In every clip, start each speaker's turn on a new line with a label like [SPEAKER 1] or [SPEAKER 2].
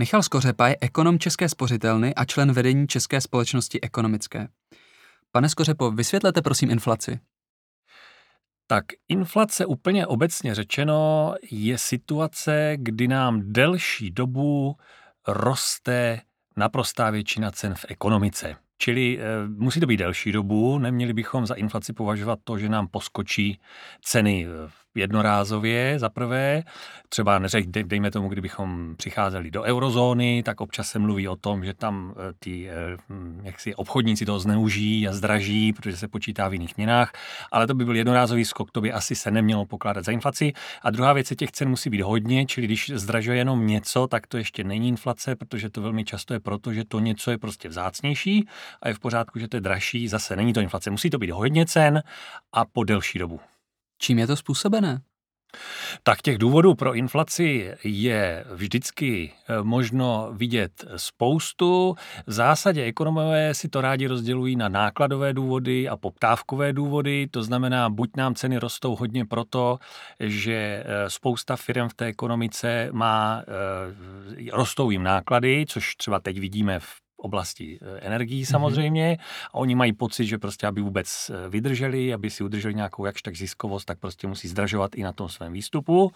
[SPEAKER 1] Michal Skořepa je ekonom České spořitelny a člen vedení České společnosti ekonomické. Pane Skořepo, vysvětlete prosím inflaci.
[SPEAKER 2] Tak inflace úplně obecně řečeno je situace, kdy nám delší dobu roste naprostá většina cen v ekonomice. Čili e, musí to být delší dobu, neměli bychom za inflaci považovat to, že nám poskočí ceny jednorázově za prvé. Třeba neřek, dejme tomu, kdybychom přicházeli do eurozóny, tak občas se mluví o tom, že tam eh, ty eh, hm, jaksi obchodníci to zneužijí a zdraží, protože se počítá v jiných měnách, ale to by byl jednorázový skok, to by asi se nemělo pokládat za inflaci. A druhá věc je, těch cen musí být hodně, čili když zdražuje jenom něco, tak to ještě není inflace, protože to velmi často je proto, že to něco je prostě vzácnější a je v pořádku, že to je dražší, zase není to inflace. Musí to být hodně cen a po delší dobu.
[SPEAKER 1] Čím je to způsobené?
[SPEAKER 2] Tak těch důvodů pro inflaci je vždycky eh, možno vidět spoustu. V zásadě ekonomové si to rádi rozdělují na nákladové důvody a poptávkové důvody. To znamená, buď nám ceny rostou hodně proto, že eh, spousta firm v té ekonomice má, eh, rostou jim náklady, což třeba teď vidíme v oblasti eh, energií mhm. samozřejmě. Mm-hmm. A oni mají pocit, že prostě, aby vůbec eh, vydrželi, aby si udrželi nějakou jakž tak ziskovost, tak prostě musí zdražovat i na tom svém výstupu.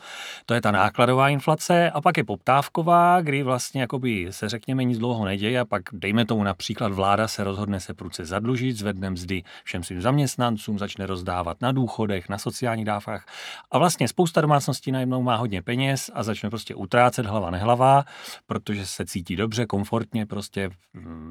[SPEAKER 2] To je ta nákladová inflace. A pak je poptávková, kdy vlastně jakoby se řekněme nic dlouho neděje a pak dejme tomu například vláda se rozhodne se průce zadlužit, zvedne mzdy všem svým zaměstnancům, začne rozdávat na důchodech, na sociálních dávkách a vlastně spousta domácností najednou má hodně peněz a začne prostě utrácet hlava nehlava, protože se cítí dobře, komfortně, prostě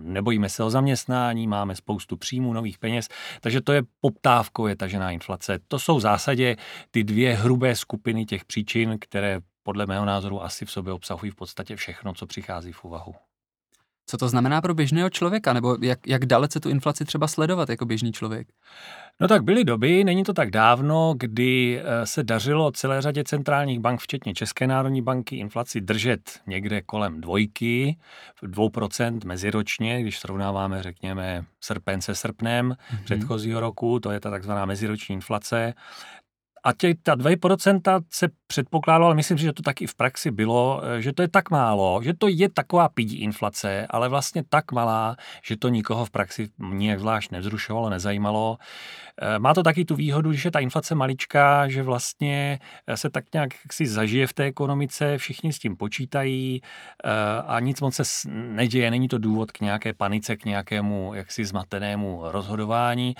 [SPEAKER 2] nebojíme se o zaměstnání, máme spoustu příjmů, nových peněz, takže to je poptávkově tažená inflace. To jsou v zásadě ty dvě hrubé skupiny těch příčin, které podle mého názoru asi v sobě obsahují v podstatě všechno, co přichází v úvahu.
[SPEAKER 1] Co to znamená pro běžného člověka, nebo jak, jak dalece tu inflaci třeba sledovat jako běžný člověk?
[SPEAKER 2] No tak byly doby, není to tak dávno, kdy eh, se dařilo celé řadě centrálních bank, včetně České národní banky, inflaci držet někde kolem dvojky, 2% meziročně, když srovnáváme, řekněme, srpen se srpnem mm-hmm. předchozího roku, to je ta takzvaná meziroční inflace. A tě, ta 2% se předpokládalo, ale myslím že to taky v praxi bylo, eh, že to je tak málo, že to je taková pidí inflace, ale vlastně tak malá, že to nikoho v praxi nijak zvlášť nevzrušovalo, nezajímalo. Eh, má to taky tu výhodu, že ta inflace maličká, že vlastně eh, se tak nějak si zažije v té ekonomice, všichni s tím počítají a nic moc se neděje, není to důvod k nějaké panice, k nějakému jaksi zmatenému rozhodování.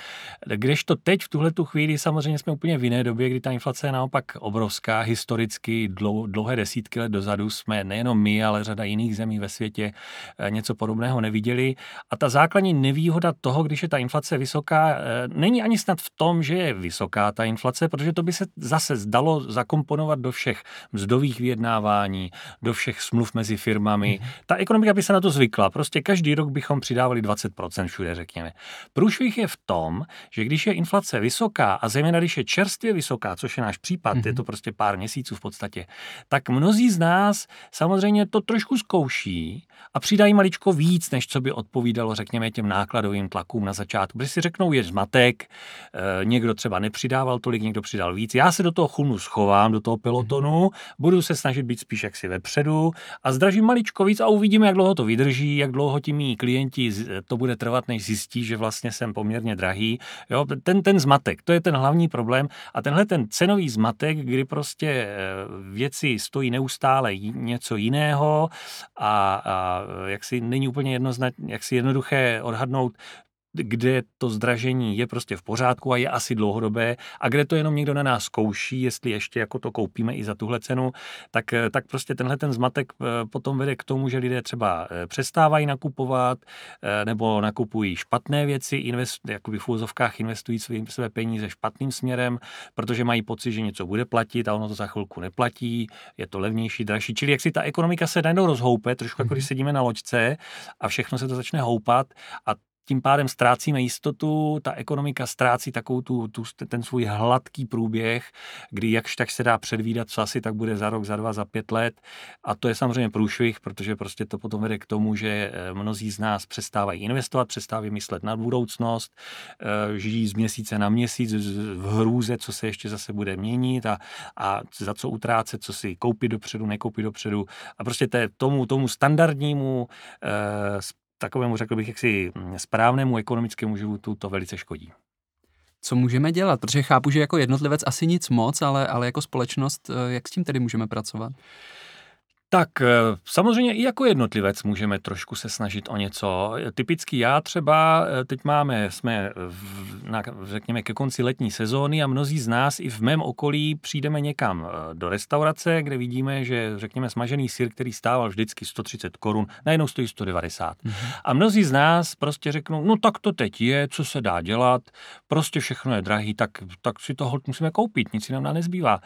[SPEAKER 2] Kdežto teď v tuhle tu chvíli samozřejmě jsme úplně v jiné době, kdy ta inflace je naopak obrovská, historicky dlou, dlouhé desítky let dozadu jsme nejenom my, ale řada jiných zemí ve světě eh, něco podobného neviděli. A ta základní nevýhoda toho, když je ta inflace vysoká, eh, není ani snad v tom, že je vysoká ta inflace, protože to by se zase zdalo zakomponovat do všech mzdových vyjednávání, do všech smluv mezi firmami. Mm. Ta ekonomika by se na to zvykla. Prostě každý rok bychom přidávali 20% všude, řekněme. Průšvih je v tom, že když je inflace vysoká a zejména když je čerstvě vysoká, vysoká, což je náš případ, mm-hmm. je to prostě pár měsíců v podstatě, tak mnozí z nás samozřejmě to trošku zkouší a přidají maličko víc, než co by odpovídalo, řekněme, těm nákladovým tlakům na začátku. Protože si řeknou, je zmatek, e, někdo třeba nepřidával tolik, někdo přidal víc. Já se do toho chunu schovám, do toho pelotonu, mm-hmm. budu se snažit být spíš jaksi vepředu a zdražím maličko víc a uvidíme, jak dlouho to vydrží, jak dlouho ti mý klienti to bude trvat, než zjistí, že vlastně jsem poměrně drahý. Jo, ten, ten zmatek, to je ten hlavní problém a tenhle ten cenový zmatek, kdy prostě eh, věci stojí neustále něco jiného a, a jak si není úplně jednoznačně, jak si jednoduché odhadnout, kde to zdražení je prostě v pořádku a je asi dlouhodobé a kde to jenom někdo na nás zkouší, jestli ještě jako to koupíme i za tuhle cenu, tak, tak prostě tenhle ten zmatek eh, potom vede k tomu, že lidé třeba eh, přestávají nakupovat eh, nebo nakupují špatné věci, invest, jakoby v úzovkách investují své, své peníze špatným směrem, protože mají pocit, že něco bude platit a ono to za chvilku neplatí, je to levnější, dražší. Čili jak si ta ekonomika se najednou rozhoupe, trošku jako když mhm. sedíme na loďce a všechno se to začne houpat a tím pádem ztrácíme jistotu, ta ekonomika ztrácí takovou tu, tu, ten svůj hladký průběh, kdy jakž tak se dá předvídat, co asi tak bude za rok, za dva, za pět let. A to je samozřejmě průšvih, protože prostě to potom vede k tomu, že eh, mnozí z nás přestávají investovat, přestávají myslet na budoucnost, eh, žijí z měsíce na měsíc v hrůze, co se ještě zase bude měnit a, a za co utrácet, co si koupit dopředu, nekoupit dopředu. A prostě té, tomu, tomu standardnímu eh, takovému, řekl bych, jaksi mm, správnému ekonomickému životu to velice škodí.
[SPEAKER 1] Co můžeme dělat? Protože chápu, že jako jednotlivec asi nic moc, ale, ale jako společnost, eh, jak s tím tedy můžeme pracovat?
[SPEAKER 2] Tak eh, samozřejmě i jako jednotlivec můžeme trošku se snažit o něco. Typicky já třeba, eh, teď máme, jsme v, na, řekněme ke konci letní sezóny a mnozí z nás i v mém okolí přijdeme někam eh, do restaurace, kde vidíme, že řekněme smažený sír, který stával vždycky 130 korun, najednou stojí 190. Mm-hmm. A mnozí z nás prostě řeknou, no tak to teď je, co se dá dělat, prostě všechno je drahý, tak, tak si to musíme koupit, nic nám nezbývá.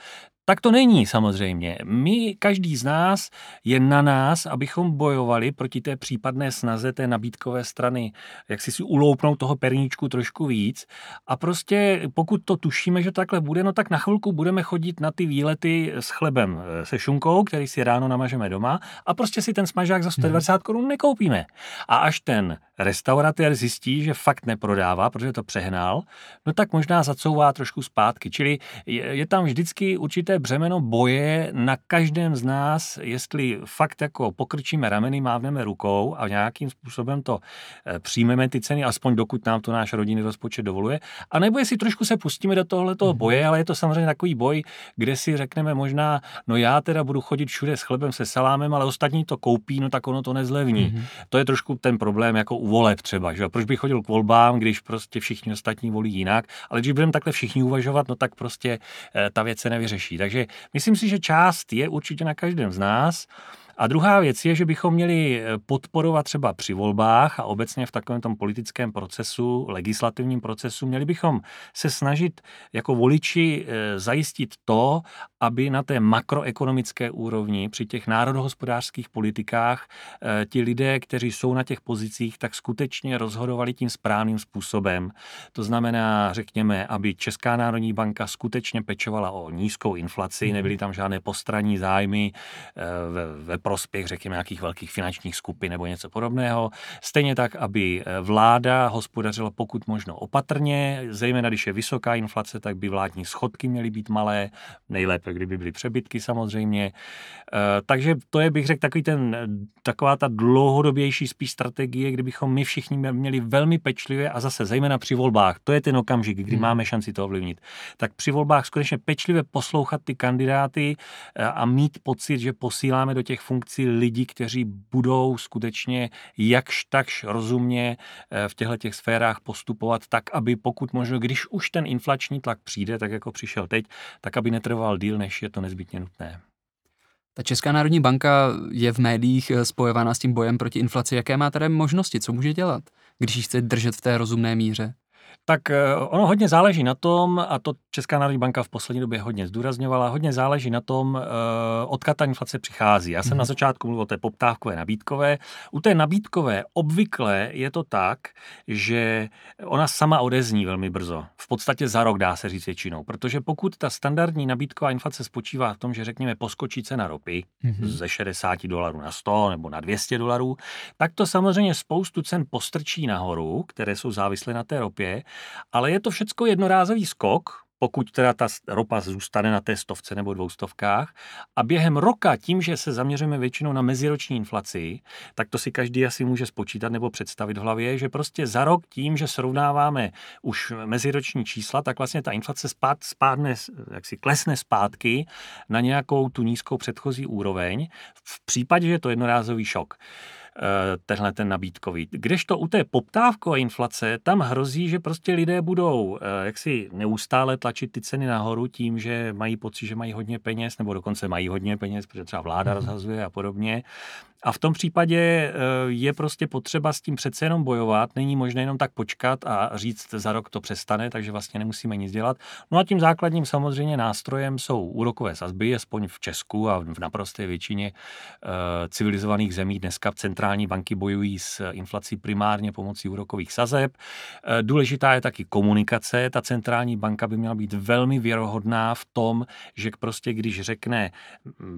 [SPEAKER 2] Tak to není samozřejmě. My, každý z nás, je na nás, abychom bojovali proti té případné snaze té nabídkové strany, jak si si uloupnout toho perníčku trošku víc. A prostě pokud to tušíme, že takhle bude, no tak na chvilku budeme chodit na ty výlety s chlebem eh, se šunkou, který si ráno namažeme doma a prostě si ten smažák za 120 hmm. korun nekoupíme. A až ten restauratér zjistí, že fakt neprodává, protože to přehnal, no tak možná zacouvá trošku zpátky. Čili je, je tam vždycky určité břemeno boje na každém z nás, jestli fakt jako pokrčíme rameny, mávneme rukou a nějakým způsobem to eh, přijmeme ty ceny, aspoň dokud nám to náš rodinný rozpočet dovoluje, a nebo jestli trošku se pustíme do tohoto mhm. boje, ale je to samozřejmě takový boj, kde si řekneme možná, no já teda budu chodit všude s chlebem se salámem, ale ostatní to koupí, no tak ono to nezlevní. Mm-hmm. To je trošku ten problém jako voleb třeba, že proč bych chodil k volbám, když prostě všichni ostatní volí jinak, ale když budeme takhle všichni uvažovat, no tak prostě eh, ta věc se nevyřeší. Takže myslím si, že část je určitě na každém z nás. A druhá věc je, že bychom měli eh, podporovat třeba při volbách a obecně v takovém tom politickém procesu, legislativním procesu, měli bychom se snažit jako voliči eh, zajistit to, aby na té makroekonomické úrovni při těch národohospodářských politikách eh, ti lidé, kteří jsou na těch pozicích, tak skutečně rozhodovali tím správným způsobem. To znamená, řekněme, aby Česká národní banka skutečně pečovala o nízkou inflaci, mhm. nebyly tam žádné postranní zájmy ve, ve prospěch, řekněme, nějakých velkých finančních skupin nebo něco podobného. Stejně tak, aby eh, vláda hospodařila pokud možno opatrně, zejména když je vysoká inflace, tak by vládní schodky měly být malé, nejlépe, kdyby byly přebytky samozřejmě. Eh, takže to je, bych řekl, takový ten, taková ta dlouhodobější spíš strategie, kdybychom my všichni měli velmi pečlivě a zase zejména při volbách, to je ten okamžik, kdy hmm. máme šanci to ovlivnit, tak při volbách skutečně pečlivě poslouchat ty kandidáty eh, a mít pocit, že posíláme do těch funkcí lidí, kteří budou skutečně jakž takž rozumně eh, v těchto těch sférách postupovat tak, aby pokud možno, když už ten inflační tlak přijde, tak jako přišel teď, tak aby netrval díl, než je to nezbytně nutné.
[SPEAKER 1] Ta Česká národní banka je v médiích eh, spojována s tím bojem proti inflaci. Jaké má tedy možnosti? Co může dělat, když ji chce držet v té rozumné míře?
[SPEAKER 2] Tak eh, ono hodně záleží na tom, a to Česká národní banka v poslední době hodně zdůrazňovala, hodně záleží na tom, eh, odkud ta inflace přichází. Já jsem mm-hmm. na začátku mluvil o té poptávkové nabídkové. U té nabídkové obvykle je to tak, že ona sama odezní velmi brzo. V podstatě za rok dá se říct většinou. Protože pokud ta standardní nabídková inflace spočívá v tom, že řekněme poskočí cena ropy mm-hmm. ze 60 dolarů na 100 nebo na 200 dolarů, tak to samozřejmě spoustu cen postrčí nahoru, které jsou závislé na té ropě ale je to všecko jednorázový skok, pokud teda ta ropa zůstane na té stovce nebo dvoustovkách. A během roka, tím, že se zaměříme většinou na meziroční inflaci, tak to si každý asi může spočítat nebo představit v hlavě, že prostě za rok tím, že srovnáváme už meziroční čísla, tak vlastně ta inflace spád, spádne, jak si klesne zpátky na nějakou tu nízkou předchozí úroveň v případě, že je to jednorázový šok. Eh, tenhle ten nabídkový. Kdežto u té poptávkové inflace, tam hrozí, že prostě lidé budou eh, jaksi neustále tlačit ty ceny nahoru tím, že mají pocit, že mají hodně peněz, nebo dokonce mají hodně peněz, protože třeba vláda mhm. rozhazuje a podobně. A v tom případě eh, je prostě potřeba s tím přece jenom bojovat. Není možné jenom tak počkat a říct, za rok to přestane, takže vlastně nemusíme nic dělat. No a tím základním samozřejmě nástrojem jsou úrokové sazby, aspoň v Česku a v naprosté většině uh, civilizovaných zemí. Dneska centrální banky bojují s inflací primárně pomocí úrokových sazeb. Uh, důležitá je taky komunikace. Ta centrální banka by měla být velmi věrohodná v tom, že prostě když řekne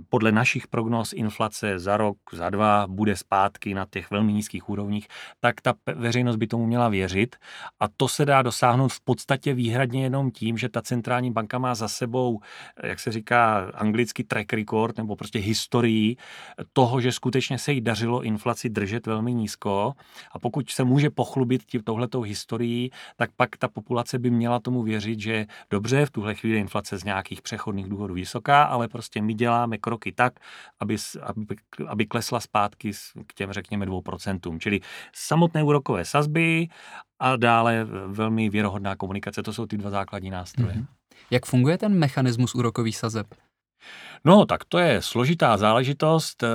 [SPEAKER 2] podle našich prognóz inflace za rok, za dva bude zpátky na těch velmi nízkých úrovních, tak ta veřejnost by tomu měla věřit. A to se dá dosáhnout v podstatě výhradně jenom tím, že ta centrální banka má za sebou, jak se říká anglicky track record, nebo prostě historii toho, že skutečně se jí dařilo inflaci držet velmi nízko. A pokud se může pochlubit tím touhletou historií, tak pak ta populace by měla tomu věřit, že dobře, v tuhle chvíli inflace z nějakých přechodných důvodů vysoká, ale prostě my děláme kroky tak, aby, aby, aby klesla zpátky k těm, řekněme, 2%. Čili samotné úrokové sazby a dále velmi věrohodná komunikace. To jsou ty dva základní nástroje. Mm-hmm.
[SPEAKER 1] Jak funguje ten mechanismus úrokových sazeb?
[SPEAKER 2] No, tak to je složitá záležitost, eh,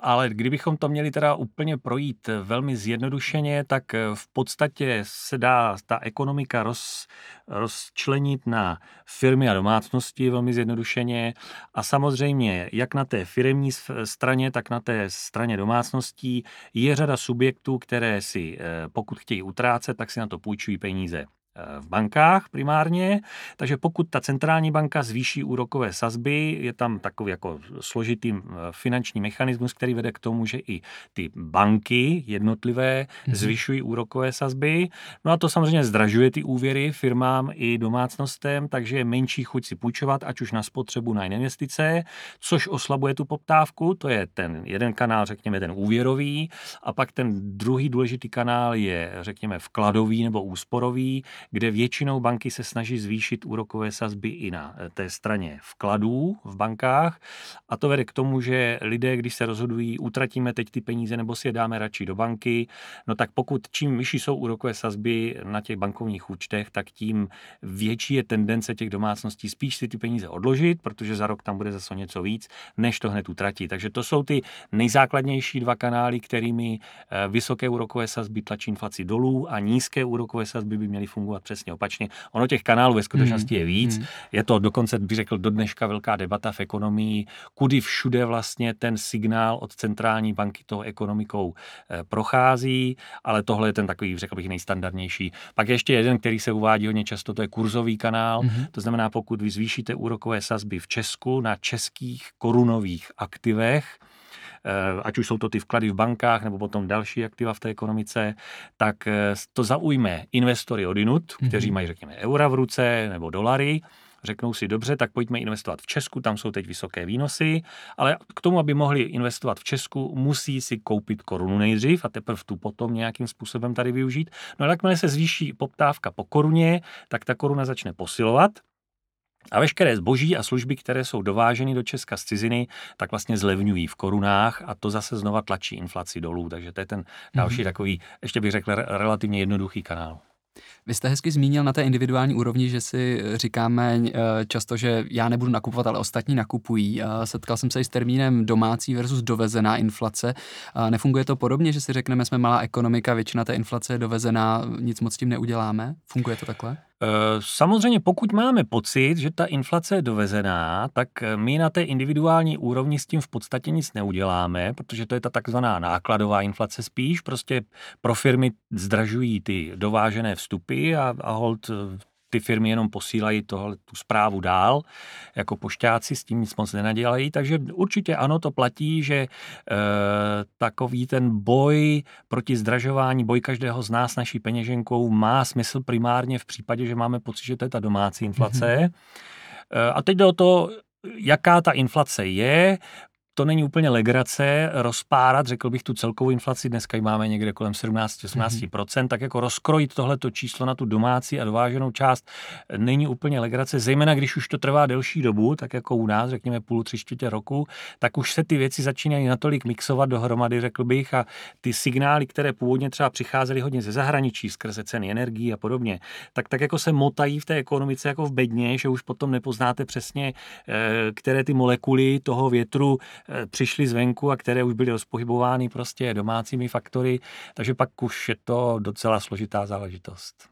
[SPEAKER 2] ale kdybychom to měli teda úplně projít velmi zjednodušeně, tak eh, v podstatě se dá ta ekonomika roz, rozčlenit na firmy a domácnosti velmi zjednodušeně. A samozřejmě jak na té firmní straně, tak na té straně domácností je řada subjektů, které si, eh, pokud chtějí utrácet, tak si na to půjčují peníze v bankách primárně, takže pokud ta centrální banka zvýší úrokové sazby, je tam takový jako složitý eh, finanční mechanismus, který vede k tomu, že i ty banky jednotlivé mm-hmm. zvyšují úrokové sazby. No a to samozřejmě zdražuje ty úvěry firmám i domácnostem, takže je menší chuť si půjčovat, ať už na spotřebu, na investice, což oslabuje tu poptávku. To je ten jeden kanál, řekněme, ten úvěrový, a pak ten druhý důležitý kanál je, řekněme, vkladový nebo úsporový, kde většinou banky se snaží zvýšit úrokové sazby i na eh, té straně vkladů v bankách a to vede k tomu, že lidé, když se rozhodují, utratíme teď ty peníze nebo si je dáme radši do banky, no tak pokud čím vyšší jsou úrokové sazby na těch bankovních účtech, tak tím větší je tendence těch domácností spíš si ty peníze odložit, protože za rok tam bude zase něco víc, než to hned utratit. Takže to jsou ty nejzákladnější dva kanály, kterými eh, vysoké úrokové sazby tlačí inflaci dolů a nízké úrokové sazby by měly fungovat fungovat přesně opačně. Ono těch kanálů ve skutečnosti je víc. Mm. Je to dokonce, bych řekl, do dneška velká debata v ekonomii, kudy všude vlastně ten signál od centrální banky toho ekonomikou eh, prochází, ale tohle je ten takový, řekl bych, nejstandardnější. Pak ještě jeden, který se uvádí hodně často, to je kurzový kanál. Mm. To znamená, pokud vy zvýšíte úrokové sazby v Česku na českých korunových aktivech, ať už jsou to ty vklady v bankách nebo potom další aktiva v té ekonomice, tak eh, to zaujme investory odinut, kteří mm-hmm. mají, řekněme, eura v ruce nebo dolary, řeknou si dobře, tak pojďme investovat v Česku, tam jsou teď vysoké výnosy, ale k tomu, aby mohli investovat v Česku, musí si koupit korunu nejdřív a teprve tu potom nějakým způsobem tady využít. No ale jakmile se zvýší poptávka po koruně, tak ta koruna začne posilovat a veškeré zboží a služby, které jsou dováženy do Česka z ciziny, tak vlastně zlevňují v korunách a to zase znova tlačí inflaci dolů. Takže to je ten další mm-hmm. takový, ještě bych řekl, relativně jednoduchý kanál.
[SPEAKER 1] Vy jste hezky zmínil na té individuální úrovni, že si říkáme eh, často, že já nebudu nakupovat, ale ostatní nakupují. Setkal jsem se i s termínem domácí versus dovezená inflace. Nefunguje to podobně, že si řekneme, jsme malá ekonomika, většina té inflace je dovezená, nic moc s tím neuděláme? Funguje to takhle?
[SPEAKER 2] Eh, samozřejmě, pokud máme pocit, že ta inflace je dovezená, tak eh, my na té individuální úrovni s tím v podstatě nic neuděláme, protože to je ta takzvaná nákladová inflace spíš. Prostě pro firmy zdražují ty dovážené vstupy a, a hold eh, ty firmy jenom posílají tohle, tu zprávu dál, jako pošťáci s tím nic moc nenadělají, takže určitě ano, to platí, že e, takový ten boj proti zdražování, boj každého z nás naší peněženkou má smysl primárně v případě, že máme pocit, že to je ta domácí inflace. Mm-hmm. E, a teď jde o to, jaká ta inflace je, to není úplně legrace rozpárat, řekl bych, tu celkovou inflaci, dneska ji máme někde kolem 17-18%, mm-hmm. tak jako rozkrojit tohleto číslo na tu domácí a dováženou část není úplně legrace, zejména když už to trvá delší dobu, tak jako u nás, řekněme půl, tři čtvrtě roku, tak už se ty věci začínají natolik mixovat dohromady, řekl bych, a ty signály, které původně třeba přicházely hodně ze zahraničí, skrze ceny energií a podobně, tak tak jako se motají v té ekonomice jako v bedně, že už potom nepoznáte přesně, eh, které ty molekuly toho větru přišly zvenku a které už byly rozpohybovány prostě domácími faktory, takže pak už je to docela složitá záležitost.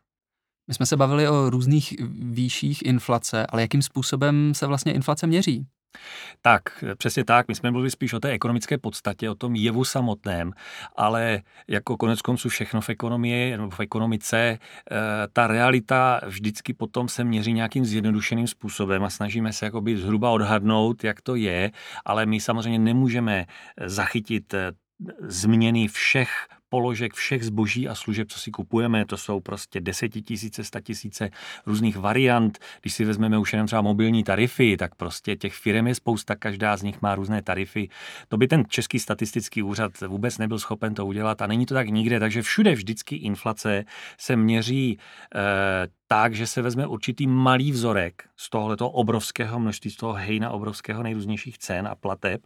[SPEAKER 1] My jsme se bavili o různých výších inflace, ale jakým způsobem se vlastně inflace měří?
[SPEAKER 2] Tak, přesně tak. My jsme mluvili spíš o té ekonomické podstatě, o tom jevu samotném, ale jako konec konců všechno v ekonomii nebo v ekonomice, eh, ta realita vždycky potom se měří nějakým zjednodušeným způsobem a snažíme se jakoby zhruba odhadnout, jak to je, ale my samozřejmě nemůžeme zachytit eh, změny všech položek všech zboží a služeb, co si kupujeme. To jsou prostě desetitisíce, statisíce různých variant. Když si vezmeme už jenom třeba mobilní tarify, tak prostě těch firm je spousta, každá z nich má různé tarify. To by ten Český statistický úřad vůbec nebyl schopen to udělat a není to tak nikde, takže všude vždycky inflace se měří eh, tak, že se vezme určitý malý vzorek z tohoto obrovského množství, z toho hejna obrovského nejrůznějších cen a plateb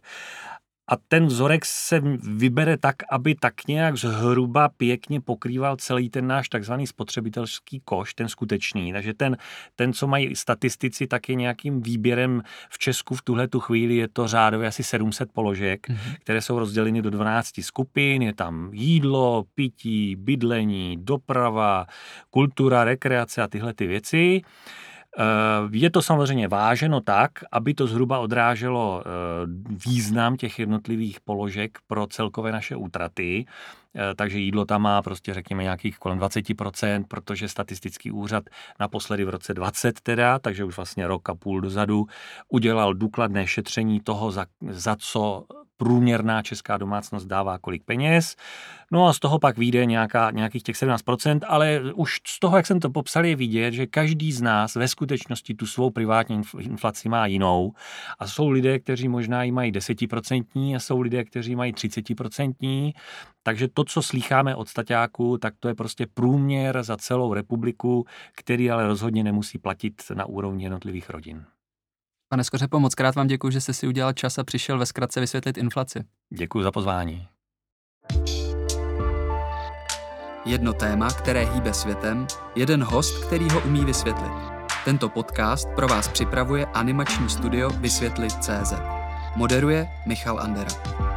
[SPEAKER 2] a ten vzorek se vybere tak, aby tak nějak zhruba pěkně pokrýval celý ten náš takzvaný spotřebitelský koš, ten skutečný. Takže ten, ten, co mají statistici, tak je nějakým výběrem v Česku v tuhle tu chvíli je to řádově asi 700 položek, mm-hmm. které jsou rozděleny do 12 skupin. Je tam jídlo, pití, bydlení, doprava, kultura, rekreace a tyhle ty věci. Eh, je to samozřejmě váženo tak, aby to zhruba odráželo eh, význam těch jednotlivých položek pro celkové naše útraty. Eh, takže jídlo tam má prostě řekněme nějakých kolem 20%, protože statistický úřad naposledy v roce 20 teda, takže už vlastně rok a půl dozadu, udělal důkladné šetření toho, za, za co průměrná česká domácnost dává kolik peněz. No a z toho pak vyjde nějaká, nějakých těch 17%, ale už z toho, jak jsem to popsal, je vidět, že každý z nás ve skutečnosti tu svou privátní inflaci má jinou. A jsou lidé, kteří možná ji mají 10% a jsou lidé, kteří mají 30%. Takže to, co slýcháme od staťáků, tak to je prostě průměr za celou republiku, který ale rozhodně nemusí platit na úrovni jednotlivých rodin.
[SPEAKER 1] Pane Skořepo, moc krát vám děkuji, že jste si udělal čas a přišel ve zkratce vysvětlit inflaci.
[SPEAKER 2] Děkuji za pozvání.
[SPEAKER 1] Jedno téma, které hýbe světem, jeden host, který ho umí vysvětlit. Tento podcast pro vás připravuje animační studio Vysvětlit.cz. Moderuje Michal Andera.